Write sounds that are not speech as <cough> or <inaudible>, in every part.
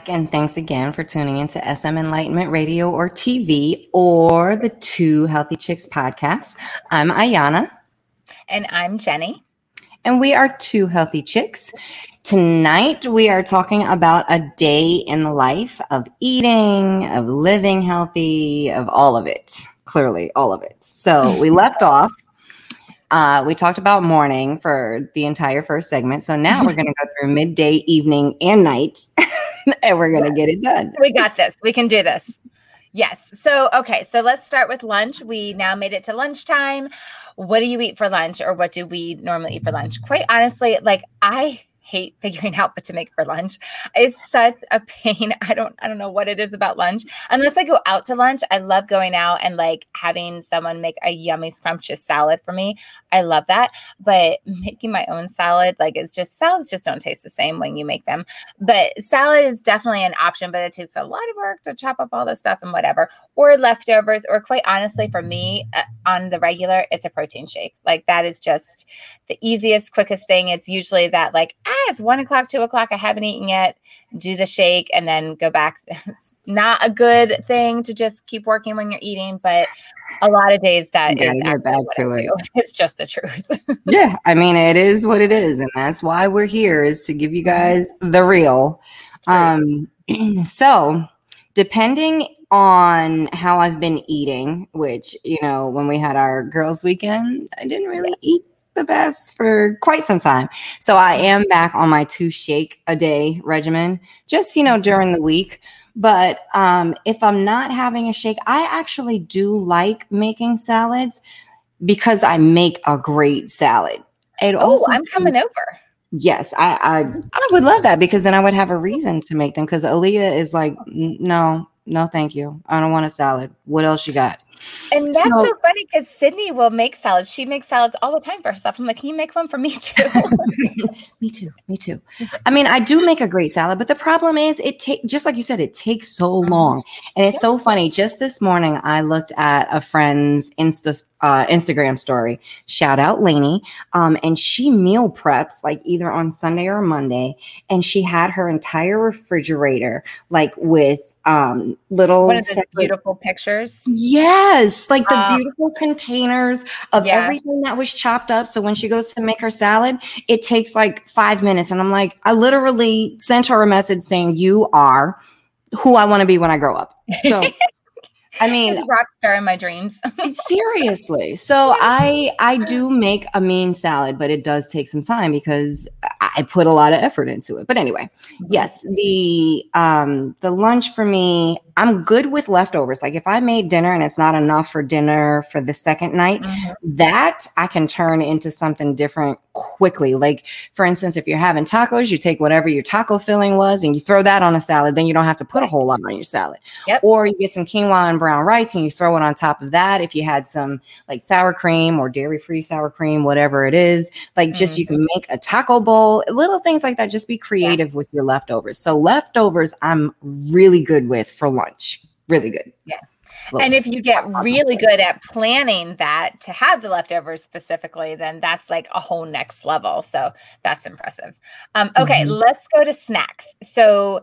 back, and thanks again for tuning into SM Enlightenment Radio or TV or the Two Healthy Chicks podcast. I'm Ayana. And I'm Jenny. And we are Two Healthy Chicks. Tonight, we are talking about a day in the life of eating, of living healthy, of all of it. Clearly, all of it. So we <laughs> left off uh, we talked about morning for the entire first segment. So now we're going to go through midday, evening, and night, <laughs> <laughs> and we're going to get it done. We got this. We can do this. Yes. So, okay. So let's start with lunch. We now made it to lunchtime. What do you eat for lunch, or what do we normally eat for lunch? Quite honestly, like I hate figuring <laughs> out what to make for lunch. It's such a pain. <laughs> I don't I don't know what it is about lunch. Unless I go out to lunch, I love going out and like having someone make a yummy scrumptious salad for me. I love that. But <laughs> making my own salad, like it's just salads just don't taste the same when you make them. But salad is definitely an option, but it takes a lot of work to chop up all the stuff and whatever. Or leftovers, or quite honestly, for me uh, on the regular, it's a protein shake. Like that is just the easiest, quickest thing. It's usually that like ah, it's one o'clock, two o'clock. I haven't eaten yet. Do the shake and then go back. <laughs> It's not a good thing to just keep working when you're eating, but a lot of days that yeah, is back to it. <laughs> It's just the truth. <laughs> yeah, I mean it is what it is, and that's why we're here is to give you guys the real. Um, <clears throat> so depending on how I've been eating, which you know, when we had our girls' weekend, I didn't really eat the best for quite some time. So I am back on my two shake a day regimen, just you know during the week. But um, if I'm not having a shake, I actually do like making salads because I make a great salad. It oh, I'm coming over. Yes, I, I I would love that because then I would have a reason to make them. Because Aaliyah is like, no, no, thank you. I don't want a salad. What else you got? And that's so, so funny because Sydney will make salads. She makes salads all the time for herself. I'm like, can you make one for me <laughs> too? <laughs> me too. Me too. I mean, I do make a great salad, but the problem is it takes just like you said, it takes so long. And it's so funny. Just this morning, I looked at a friend's Insta uh, Instagram story. Shout out Lainey. Um, and she meal preps like either on Sunday or Monday, and she had her entire refrigerator like with um little One of those beautiful pictures. Yes, like the uh, beautiful containers of yeah. everything that was chopped up. So when she goes to make her salad, it takes like five minutes. And I'm like, I literally sent her a message saying, You are who I want to be when I grow up. So I <laughs> mean, rock star in my dreams. <laughs> seriously. So I I do make a mean salad, but it does take some time because I put a lot of effort into it. But anyway, yes, the um the lunch for me, I'm good with leftovers. Like if I made dinner and it's not enough for dinner for the second night, mm-hmm. that I can turn into something different quickly. Like for instance, if you're having tacos, you take whatever your taco filling was and you throw that on a salad, then you don't have to put a whole lot on your salad. Yep. Or you get some quinoa and brown rice and you throw it on top of that. If you had some like sour cream or dairy-free sour cream, whatever it is, like just mm-hmm. you can make a taco bowl, little things like that. Just be creative yeah. with your leftovers. So leftovers, I'm really good with for lunch. Really good. Yeah. And if you get really good at planning that to have the leftovers specifically, then that's like a whole next level. So that's impressive. Um, okay, mm-hmm. let's go to snacks. So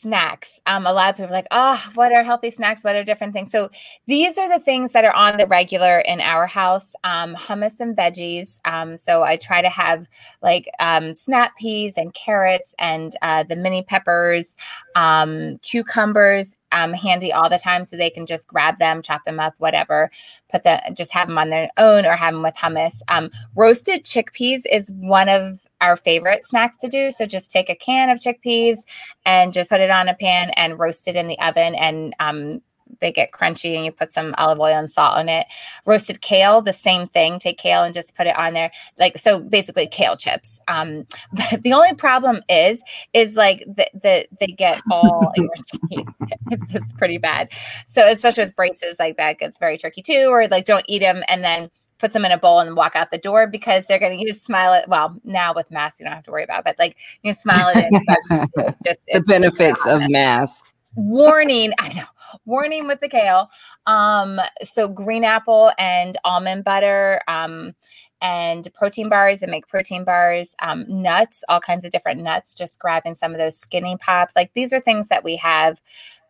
snacks. Um, a lot of people are like, oh, what are healthy snacks? What are different things? So these are the things that are on the regular in our house. Um, hummus and veggies. Um, so I try to have like um, snap peas and carrots and uh, the mini peppers, um, cucumbers. Um, handy all the time so they can just grab them, chop them up, whatever. Put the just have them on their own or have them with hummus. Um, roasted chickpeas is one of our favorite snacks to do. So just take a can of chickpeas and just put it on a pan and roast it in the oven and um, they get crunchy and you put some olive oil and salt on it. Roasted kale, the same thing. Take kale and just put it on there. Like so basically kale chips. Um <laughs> but the only problem is is like that the, they get all in your teeth. It's, it's pretty bad. So especially with braces like that gets very tricky too or like don't eat them and then puts them in a bowl and walk out the door because they're going to use smile it. Well, now with masks, you don't have to worry about, it, but like you smile it. <laughs> just the benefits of masks. Warning, I know. Warning with the kale. Um, so green apple and almond butter. Um, and protein bars and make protein bars, um, nuts, all kinds of different nuts, just grabbing some of those skinny pop. Like these are things that we have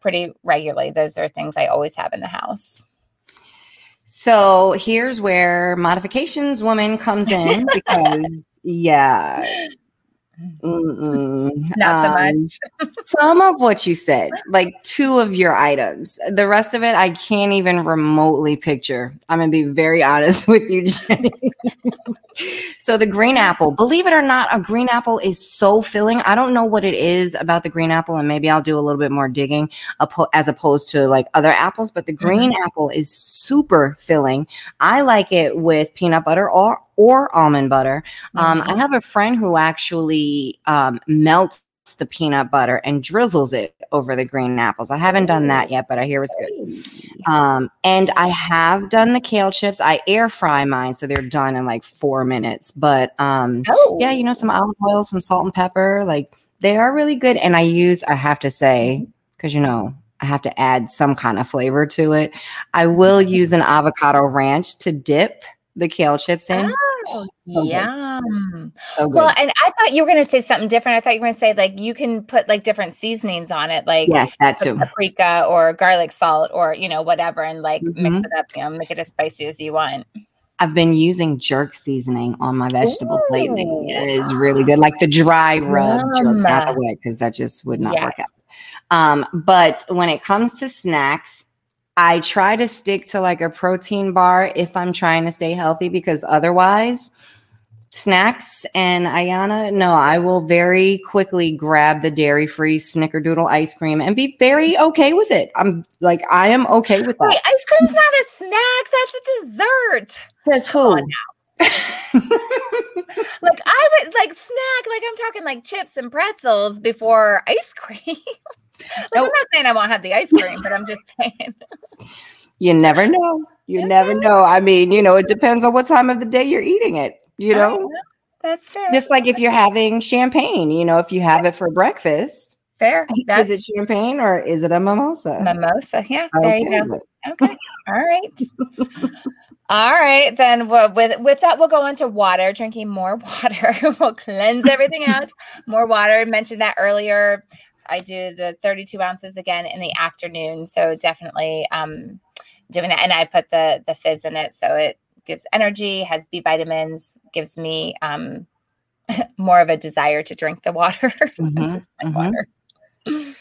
pretty regularly. Those are things I always have in the house. So here's where modifications woman comes in <laughs> because, yeah, Mm-mm. Not so um, much. some of what you said, like two of your items. The rest of it, I can't even remotely picture. I'm going to be very honest with you, Jenny. <laughs> so, the green apple, believe it or not, a green apple is so filling. I don't know what it is about the green apple, and maybe I'll do a little bit more digging as opposed to like other apples, but the green mm-hmm. apple is super filling. I like it with peanut butter or or almond butter. Um, mm-hmm. I have a friend who actually um, melts the peanut butter and drizzles it over the green apples. I haven't done that yet, but I hear it's good. Um, and I have done the kale chips. I air fry mine, so they're done in like four minutes. But um, oh. yeah, you know, some olive oil, some salt and pepper, like they are really good. And I use, I have to say, because you know, I have to add some kind of flavor to it. I will use an avocado ranch to dip the kale chips in. Oh, so yum. So well, and I thought you were going to say something different. I thought you were going to say like you can put like different seasonings on it, like yes, that too, paprika or garlic salt or you know whatever, and like mm-hmm. mix it up, you know, make it as spicy as you want. I've been using jerk seasoning on my vegetables Ooh. lately. It is really good, like the dry rub jerk out the way because that just would not yes. work out. Um, but when it comes to snacks, I try to stick to like a protein bar if I'm trying to stay healthy because otherwise, snacks and Ayana, no, I will very quickly grab the dairy free snickerdoodle ice cream and be very okay with it. I'm like, I am okay with that. Wait, ice cream's not a snack, that's a dessert. Says who? like I would like snack, like I'm talking like chips and pretzels before ice cream. <laughs> like, nope. I'm not saying I won't have the ice cream, but I'm just saying. You never know. You never know. I mean, you know, it depends on what time of the day you're eating it, you know? That's fair. Just like if you're having champagne, you know, if you have it for breakfast. Fair. That's, <laughs> is it champagne or is it a mimosa? Mimosa. Yeah. There okay. you go. Okay. All right. All right, then well, with with that, we'll go on to water. Drinking more <laughs> water will cleanse everything <laughs> out. More water. Mentioned that earlier. I do the 32 ounces again in the afternoon. So definitely um, doing it. And I put the the fizz in it. So it gives energy, has B vitamins, gives me um, <laughs> more of a desire to drink the water. <laughs> Mm-hmm. mm-hmm. water. <laughs>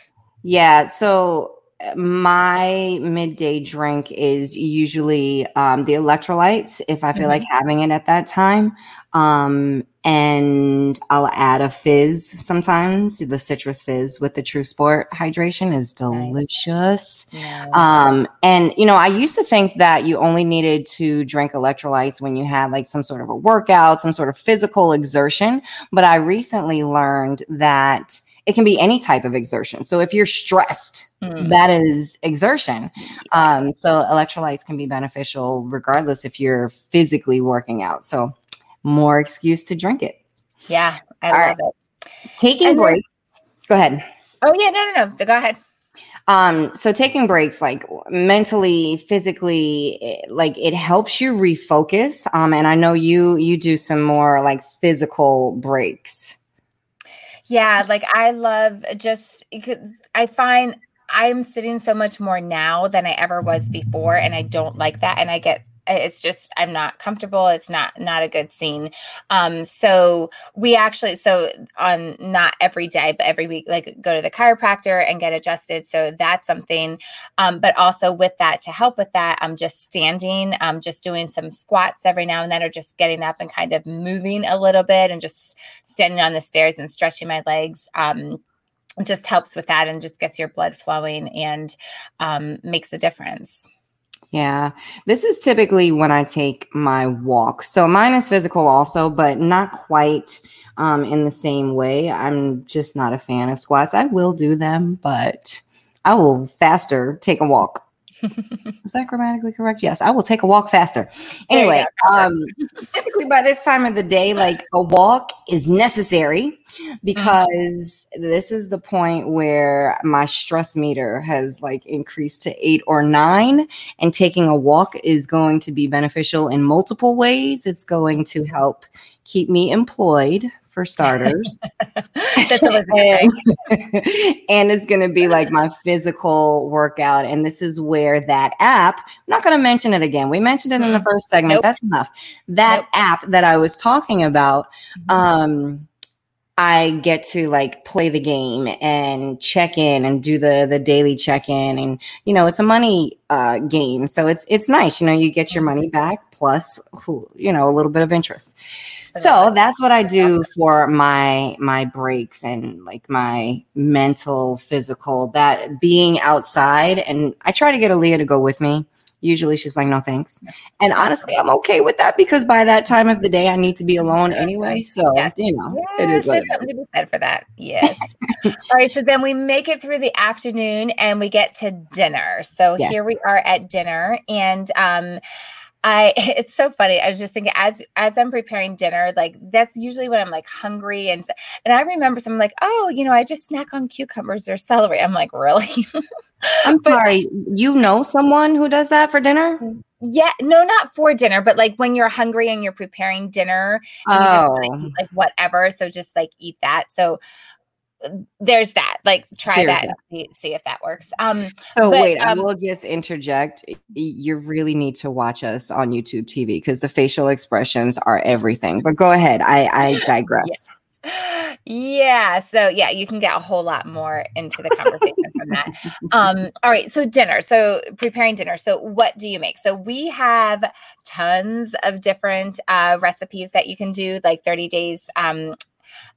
Yeah. So my midday drink is usually um, the electrolytes if I feel mm-hmm. like having it at that time. Um, and I'll add a fizz sometimes. The citrus fizz with the True Sport hydration is delicious. Nice. Um, and you know, I used to think that you only needed to drink electrolytes when you had like some sort of a workout, some sort of physical exertion. But I recently learned that it can be any type of exertion. So if you're stressed, mm. that is exertion. Um, so electrolytes can be beneficial regardless if you're physically working out. So more excuse to drink it. Yeah, I All love right. it. Taking and breaks. Then, go ahead. Oh yeah, no, no, no. Go ahead. Um, so taking breaks, like mentally, physically, eh, like it helps you refocus. Um, and I know you you do some more like physical breaks. Yeah, like I love just I find I'm sitting so much more now than I ever was before and I don't like that and I get it's just i'm not comfortable. It's not not a good scene. Um so we actually so on not every day but every week like go to the chiropractor and get adjusted. So that's something um but also with that to help with that i'm just standing i'm just doing some squats every now and then or just getting up and kind of moving a little bit and just standing on the stairs and stretching my legs um just helps with that and just gets your blood flowing and um, makes a difference. Yeah. This is typically when I take my walk. So mine is physical also, but not quite um, in the same way. I'm just not a fan of squats. I will do them, but I will faster take a walk. <laughs> Is that grammatically correct? Yes, I will take a walk faster. Anyway, um, typically by this time of the day, like a walk is necessary because mm-hmm. this is the point where my stress meter has like increased to eight or nine, and taking a walk is going to be beneficial in multiple ways. It's going to help keep me employed for starters. <laughs> That's and, <laughs> and it's going to be like my physical workout. And this is where that app, I'm not going to mention it again. We mentioned it in the mm. first segment. Nope. That's enough. That nope. app that I was talking about, mm-hmm. um, I get to like play the game and check in and do the the daily check in and you know it's a money uh, game so it's it's nice you know you get your money back plus you know a little bit of interest so that's what I do for my my breaks and like my mental, physical. That being outside, and I try to get Aaliyah to go with me. Usually she's like, no thanks. And honestly, I'm okay with that because by that time of the day, I need to be alone anyway. So, yes. you know, yes, it is what something to be said for that. Yes. <laughs> All right. So then we make it through the afternoon and we get to dinner. So yes. here we are at dinner. And um, I <laughs> it's so funny. I was just thinking as as I'm preparing dinner, like that's usually when I'm like hungry and and I remember something like, oh, you know, I just snack on cucumbers or celery. I'm like, really? <laughs> I'm but, sorry. You know someone who does that for dinner? Yeah, no, not for dinner, but like when you're hungry and you're preparing dinner, oh. Just, like whatever. So just like eat that. So there's that. Like try there's that, that. See, see, if that works. Um so but, wait, um, I will just interject. You really need to watch us on YouTube TV because the facial expressions are everything. But go ahead. I I <laughs> digress. Yeah. yeah. So yeah, you can get a whole lot more into the conversation from that. Um, all right. So dinner. So preparing dinner. So what do you make? So we have tons of different uh, recipes that you can do, like 30 days um,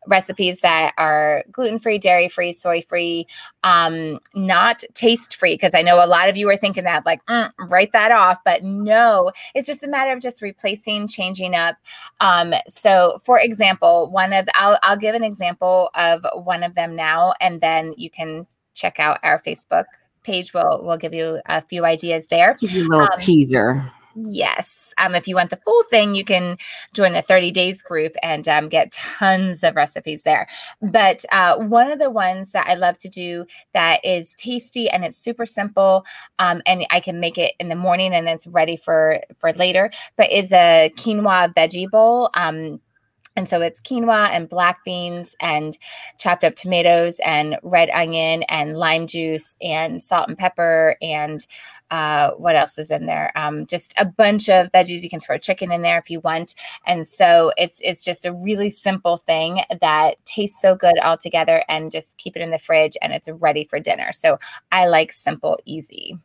recipes that are gluten free, dairy free, soy free, um, not taste free. Because I know a lot of you are thinking that, like, mm, write that off. But no, it's just a matter of just replacing, changing up. Um, so, for example, one of I'll, I'll give an example of one of them now, and then you can check out our Facebook page. We'll we'll give you a few ideas there. Give you a little um, teaser. Yes. Um, if you want the full thing, you can join the 30 days group and um, get tons of recipes there. But uh, one of the ones that I love to do that is tasty and it's super simple, um, and I can make it in the morning and it's ready for for later. But is a quinoa veggie bowl. Um, and so it's quinoa and black beans and chopped up tomatoes and red onion and lime juice and salt and pepper and uh, what else is in there? Um, just a bunch of veggies. You can throw chicken in there if you want. And so it's it's just a really simple thing that tastes so good all together and just keep it in the fridge and it's ready for dinner. So I like simple, easy.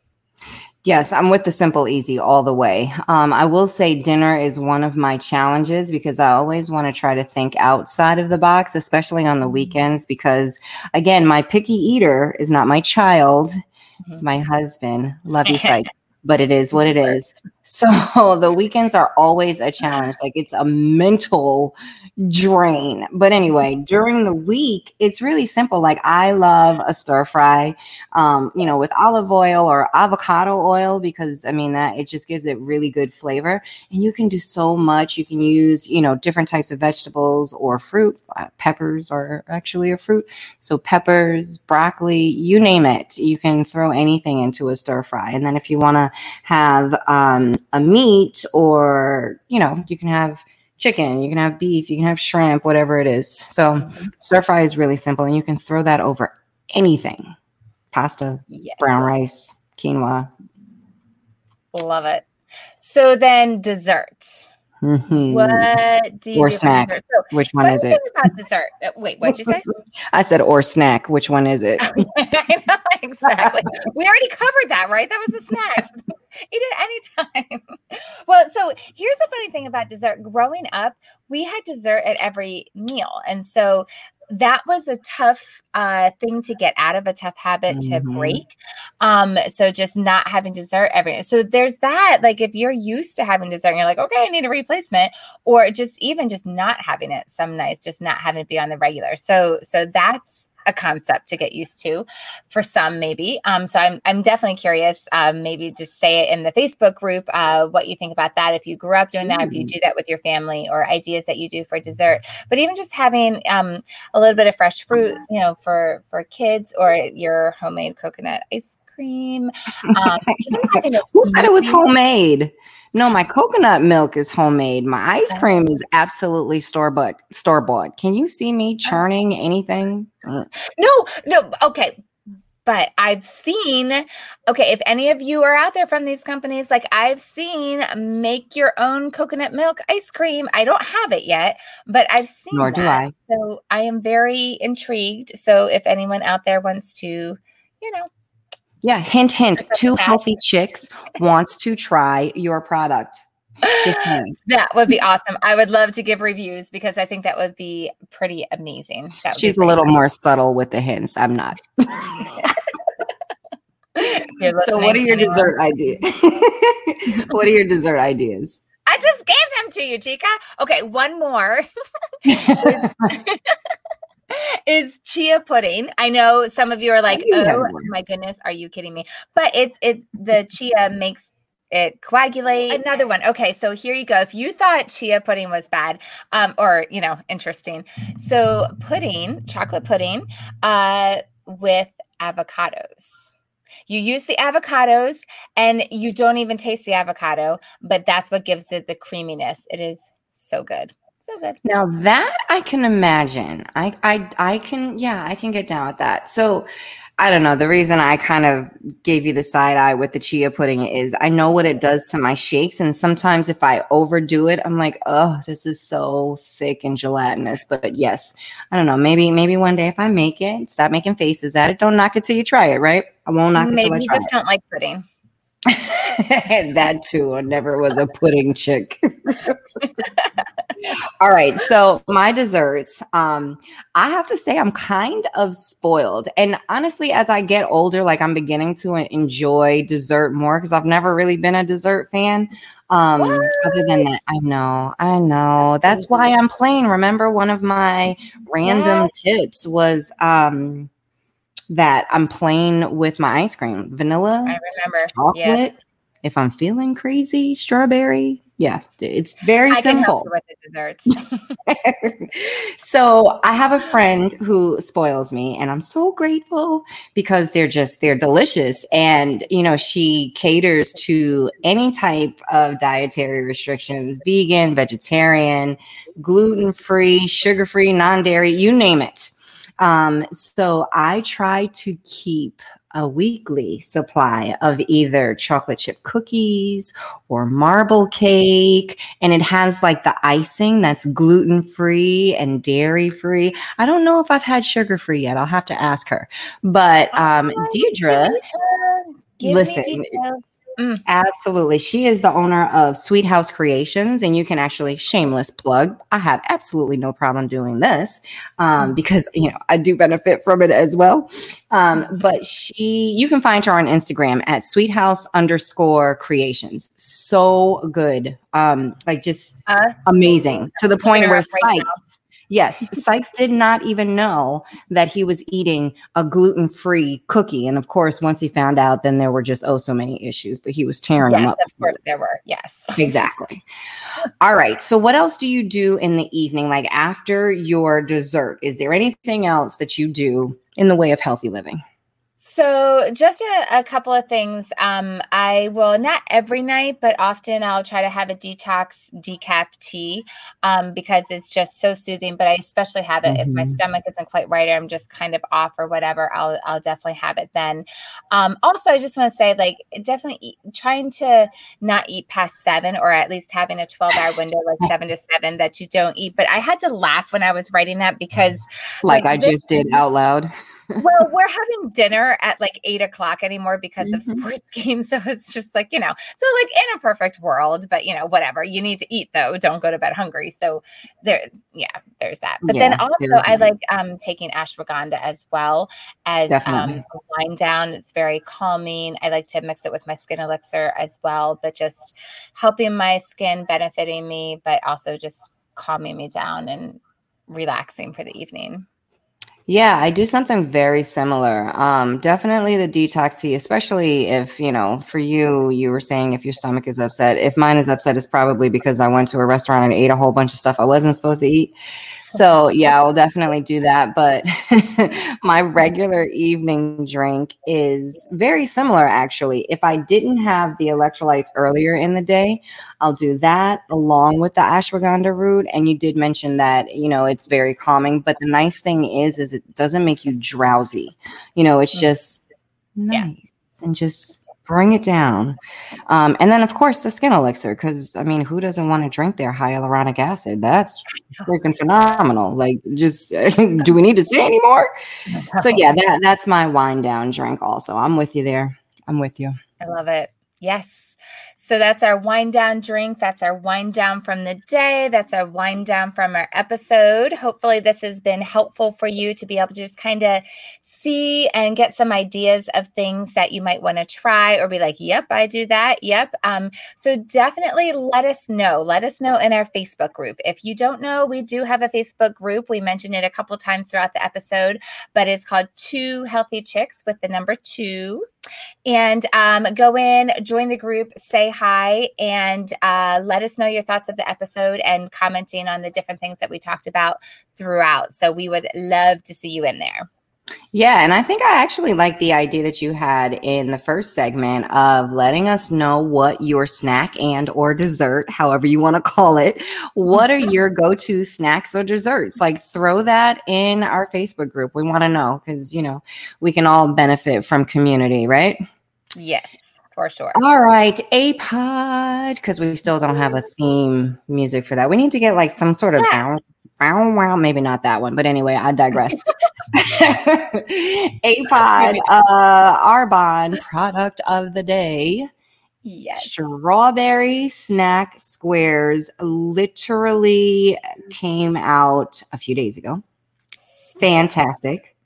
Yes, I'm with the simple, easy all the way. Um, I will say dinner is one of my challenges because I always want to try to think outside of the box, especially on the mm-hmm. weekends. Because again, my picky eater is not my child, it's mm-hmm. my husband. Love you, <laughs> Sykes. but it is what it is. So <laughs> the weekends are always a challenge. Like it's a mental drain. But anyway, during the week, it's really simple. Like I love a stir fry, um, you know, with olive oil or avocado oil because I mean that it just gives it really good flavor. And you can do so much. You can use, you know, different types of vegetables or fruit. Uh, peppers are actually a fruit. So peppers, broccoli, you name it. You can throw anything into a stir fry. And then if you want to have um, a meat or you know you can have chicken you can have beef you can have shrimp whatever it is. So mm-hmm. stir fry is really simple and you can throw that over anything. Pasta yes. brown rice quinoa. Love it. So then dessert Mm-hmm. What do you or do snack? So, Which one is it? About dessert. Uh, wait, what'd you say? <laughs> I said or snack. Which one is it? <laughs> know, <laughs> exactly. we already covered that, right? That was a snack. Eat it anytime. well, so here's the funny thing about dessert. Growing up, we had dessert at every meal, and so that was a tough uh, thing to get out of a tough habit mm-hmm. to break. Um, so just not having dessert every so there's that. Like if you're used to having dessert, and you're like, okay, I need a replacement, or just even just not having it some nights, just not having it be on the regular. So so that's a concept to get used to for some, maybe. Um, so I'm, I'm definitely curious. Um, maybe just say it in the Facebook group uh, what you think about that. If you grew up doing that, mm. if you do that with your family, or ideas that you do for dessert. But even just having um, a little bit of fresh fruit, you know, for for kids or your homemade coconut ice cream. <laughs> Um, Who said it was homemade? No, my coconut milk is homemade. My ice cream is absolutely store bought. Store bought. Can you see me churning anything? No, no. Okay, but I've seen, okay, if any of you are out there from these companies, like I've seen make your own coconut milk ice cream. I don't have it yet, but I've seen Nor that. do I. So I am very intrigued. So if anyone out there wants to, you know, yeah, hint, hint. Two healthy chicks wants to try your product. <laughs> that would be awesome. I would love to give reviews because I think that would be pretty amazing. She's a little more subtle with the hints. I'm not. <laughs> so, what are your dessert ideas? <laughs> what are your dessert ideas? I just gave them to you, Chica. Okay, one more is chia pudding. I know some of you are like, "Oh my goodness, are you kidding me?" But it's it's the chia makes it coagulate. Another one. Okay, so here you go. If you thought chia pudding was bad, um, or you know, interesting, so pudding, chocolate pudding, uh, with avocados. You use the avocados, and you don't even taste the avocado, but that's what gives it the creaminess. It is so good so good. Now that I can imagine, I I I can yeah, I can get down with that. So I don't know. The reason I kind of gave you the side eye with the chia pudding is I know what it does to my shakes. And sometimes if I overdo it, I'm like, oh, this is so thick and gelatinous. But yes, I don't know. Maybe, maybe one day if I make it, stop making faces at it. Don't knock it till you try it, right? I won't knock maybe it till I try it you just don't like pudding. <laughs> that too. I never was a pudding chick. <laughs> All right. So my desserts, um, I have to say I'm kind of spoiled. And honestly, as I get older, like I'm beginning to enjoy dessert more because I've never really been a dessert fan. Um, other than that, I know, I know. That's why I'm playing. Remember, one of my random tips was um that I'm playing with my ice cream. Vanilla. I remember. Chocolate. Yeah. If I'm feeling crazy, strawberry, yeah, it's very I simple. with the desserts. <laughs> <laughs> so I have a friend who spoils me, and I'm so grateful because they're just they're delicious, and you know she caters to any type of dietary restrictions: vegan, vegetarian, gluten free, sugar free, non dairy, you name it. Um, so I try to keep a weekly supply of either chocolate chip cookies or marble cake. And it has like the icing that's gluten free and dairy free. I don't know if I've had sugar free yet. I'll have to ask her. But um, Deidre, listen. Mm. Absolutely. She is the owner of Sweet House Creations, and you can actually shameless plug. I have absolutely no problem doing this um, mm. because you know I do benefit from it as well. Um, mm-hmm. but she, you can find her on Instagram at Sweet House underscore Creations. So good, um, like just uh, amazing to the point where sites. Yes, Sykes did not even know that he was eating a gluten free cookie. And of course, once he found out, then there were just oh so many issues, but he was tearing yes, them up. Of course, there were. Yes. Exactly. All right. So, what else do you do in the evening, like after your dessert? Is there anything else that you do in the way of healthy living? So, just a, a, couple of things. Um, I will not every night, but often I'll try to have a detox decaf tea um, because it's just so soothing. But I especially have it mm-hmm. if my mm-hmm. stomach isn't quite right or I'm just kind of off or whatever. I'll I'll definitely have it then. Um, also, I just want to say, like, definitely eat, trying to not eat past seven or at least having a 12 hour window, like <laughs> seven to seven, that you don't eat. But I had to laugh when I was writing that because, like, like I just did out loud well, we're having dinner at like eight o'clock anymore because mm-hmm. of sports <laughs> games. So it's just like, you know, so like in a perfect world, but you know, whatever. You need to eat though. Don't go to bed hungry. So there, yeah, there's that. But yeah, then also I like um taking ashwagandha as well as Definitely. um wind down. It's very calming. I like to mix it with my skin elixir as well, but just helping my skin, benefiting me, but also just calming me down and relaxing for the evening. Yeah, I do something very similar. Um, definitely the detox tea, especially if, you know, for you, you were saying if your stomach is upset. If mine is upset, it's probably because I went to a restaurant and ate a whole bunch of stuff I wasn't supposed to eat. So yeah, I'll definitely do that. But <laughs> my regular evening drink is very similar, actually. If I didn't have the electrolytes earlier in the day, I'll do that along with the ashwagandha root. And you did mention that, you know, it's very calming. But the nice thing is, is it doesn't make you drowsy. You know, it's mm. just nice yeah. and just bring it down. Um, and then, of course, the skin elixir, because I mean, who doesn't want to drink their hyaluronic acid? That's freaking phenomenal. Like, just <laughs> do we need to say anymore? <laughs> So, yeah, that, that's my wind down drink, also. I'm with you there. I'm with you. I love it. Yes. So that's our wind down drink. That's our wind down from the day. That's our wind down from our episode. Hopefully, this has been helpful for you to be able to just kind of see and get some ideas of things that you might want to try or be like, yep, I do that. Yep. Um, so definitely let us know. Let us know in our Facebook group. If you don't know, we do have a Facebook group. We mentioned it a couple times throughout the episode, but it's called Two Healthy Chicks with the number two. And um, go in, join the group, say hi, and uh, let us know your thoughts of the episode and commenting on the different things that we talked about throughout. So we would love to see you in there. Yeah, and I think I actually like the idea that you had in the first segment of letting us know what your snack and or dessert, however you want to call it, what are your <laughs> go-to snacks or desserts? Like throw that in our Facebook group. We want to know cuz you know, we can all benefit from community, right? Yes. For sure. All right, a pod because we still don't have a mm-hmm. theme music for that. We need to get like some sort of yeah. Wow, wow, maybe not that one, but anyway, I digress. <laughs> Apod, uh, Arbonne product of the day. Yes. Strawberry snack squares literally came out a few days ago. Fantastic.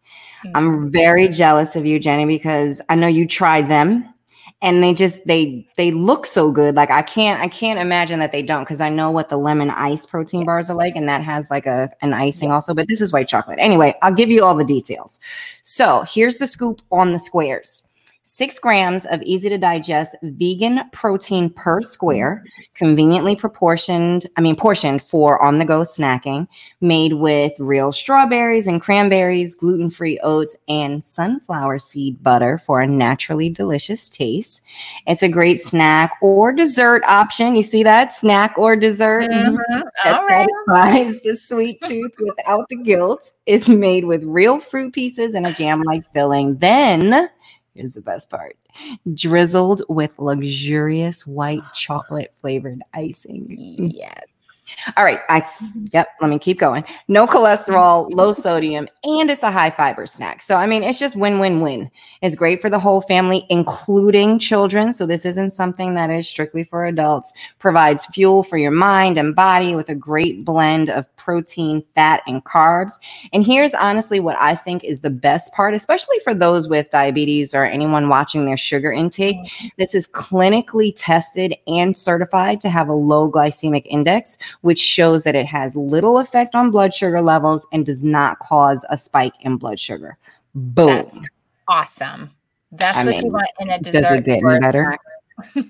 Mm-hmm. I'm very jealous of you, Jenny, because I know you tried them and they just they they look so good. Like i can't i can't imagine that they don't because i know what the lemon ice protein bars are like and that has like a an icing also but this is white chocolate. Anyway i'll give you all the details. So here's the scoop on the squares six grams of easy to digest vegan protein per square, conveniently proportioned, I mean, portioned for on the go snacking, made with real strawberries and cranberries, gluten free oats, and sunflower seed butter for a naturally delicious taste. It's a great snack or dessert option. You see that? Snack or dessert mm-hmm. that right. satisfies the sweet tooth without the guilt. It's made with real fruit pieces and a jam like filling. Then, is the best part. Drizzled with luxurious white <sighs> chocolate flavored icing. <laughs> Yes. All right. I mm-hmm. yep, let me keep going. No cholesterol, <laughs> low sodium, and it's a high fiber snack. So I mean, it's just win-win-win. It's great for the whole family, including children. So this isn't something that is strictly for adults. Provides fuel for your mind and body with a great blend of protein, fat, and carbs. And here's honestly what I think is the best part, especially for those with diabetes or anyone watching their sugar intake. This is clinically tested and certified to have a low glycemic index which shows that it has little effect on blood sugar levels and does not cause a spike in blood sugar. Boom. That's awesome. That's I what mean, you want in a dessert. Does it get any better? <laughs>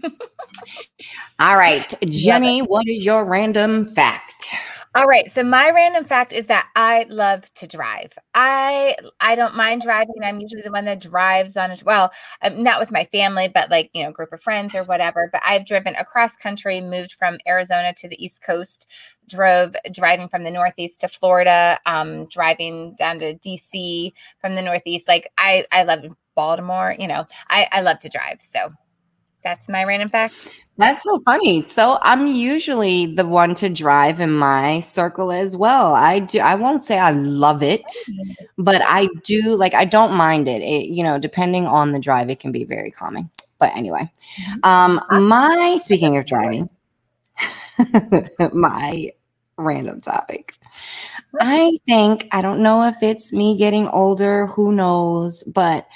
All right, <laughs> Jenny, what is your random fact? All right. So my random fact is that I love to drive. I I don't mind driving. I'm usually the one that drives on as well, um, not with my family, but like you know, group of friends or whatever. But I've driven across country, moved from Arizona to the East Coast, drove driving from the Northeast to Florida, um, driving down to DC from the Northeast. Like I I love Baltimore. You know, I I love to drive. So that's my random fact. That's so funny. So I'm usually the one to drive in my circle as well. I do. I won't say I love it, but I do like. I don't mind it. it you know, depending on the drive, it can be very calming. But anyway, um, my speaking of driving, <laughs> my random topic. I think I don't know if it's me getting older. Who knows? But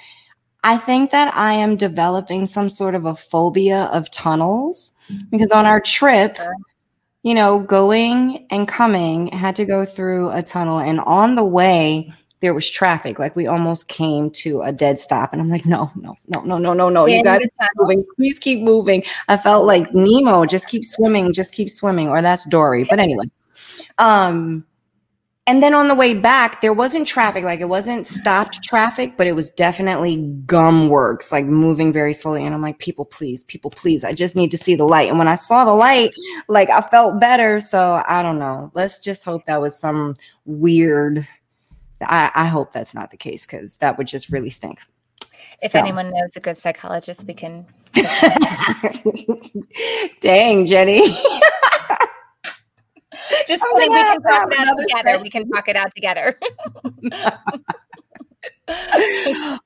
I think that I am developing some sort of a phobia of tunnels because on our trip, you know, going and coming had to go through a tunnel. And on the way, there was traffic. Like we almost came to a dead stop. And I'm like, no, no, no, no, no, no, no. You got to keep moving. Please keep moving. I felt like Nemo, just keep swimming, just keep swimming. Or that's Dory. But anyway. Um, and then on the way back, there wasn't traffic, like it wasn't stopped traffic, but it was definitely gum works, like moving very slowly. And I'm like, people, please, people, please, I just need to see the light. And when I saw the light, like I felt better. So I don't know. Let's just hope that was some weird. I, I hope that's not the case because that would just really stink. If so. anyone knows a good psychologist, we can. <laughs> <laughs> Dang, Jenny. <laughs> <laughs> Just kidding. We can talk it out together. Session. We can talk it out together.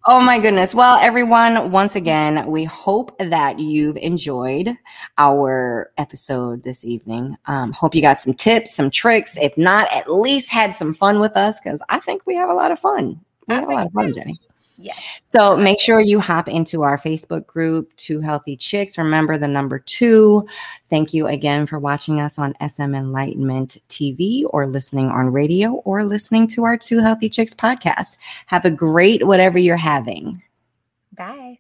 oh my goodness. Well, everyone, once again, we hope that you've enjoyed our episode this evening. Um, hope you got some tips, some tricks. If not, at least had some fun with us because I think we have a lot of fun. We have a lot of fun, Jenny. Yes. So make sure you hop into our Facebook group, Two Healthy Chicks. Remember the number two. Thank you again for watching us on SM Enlightenment TV or listening on radio or listening to our Two Healthy Chicks podcast. Have a great whatever you're having. Bye.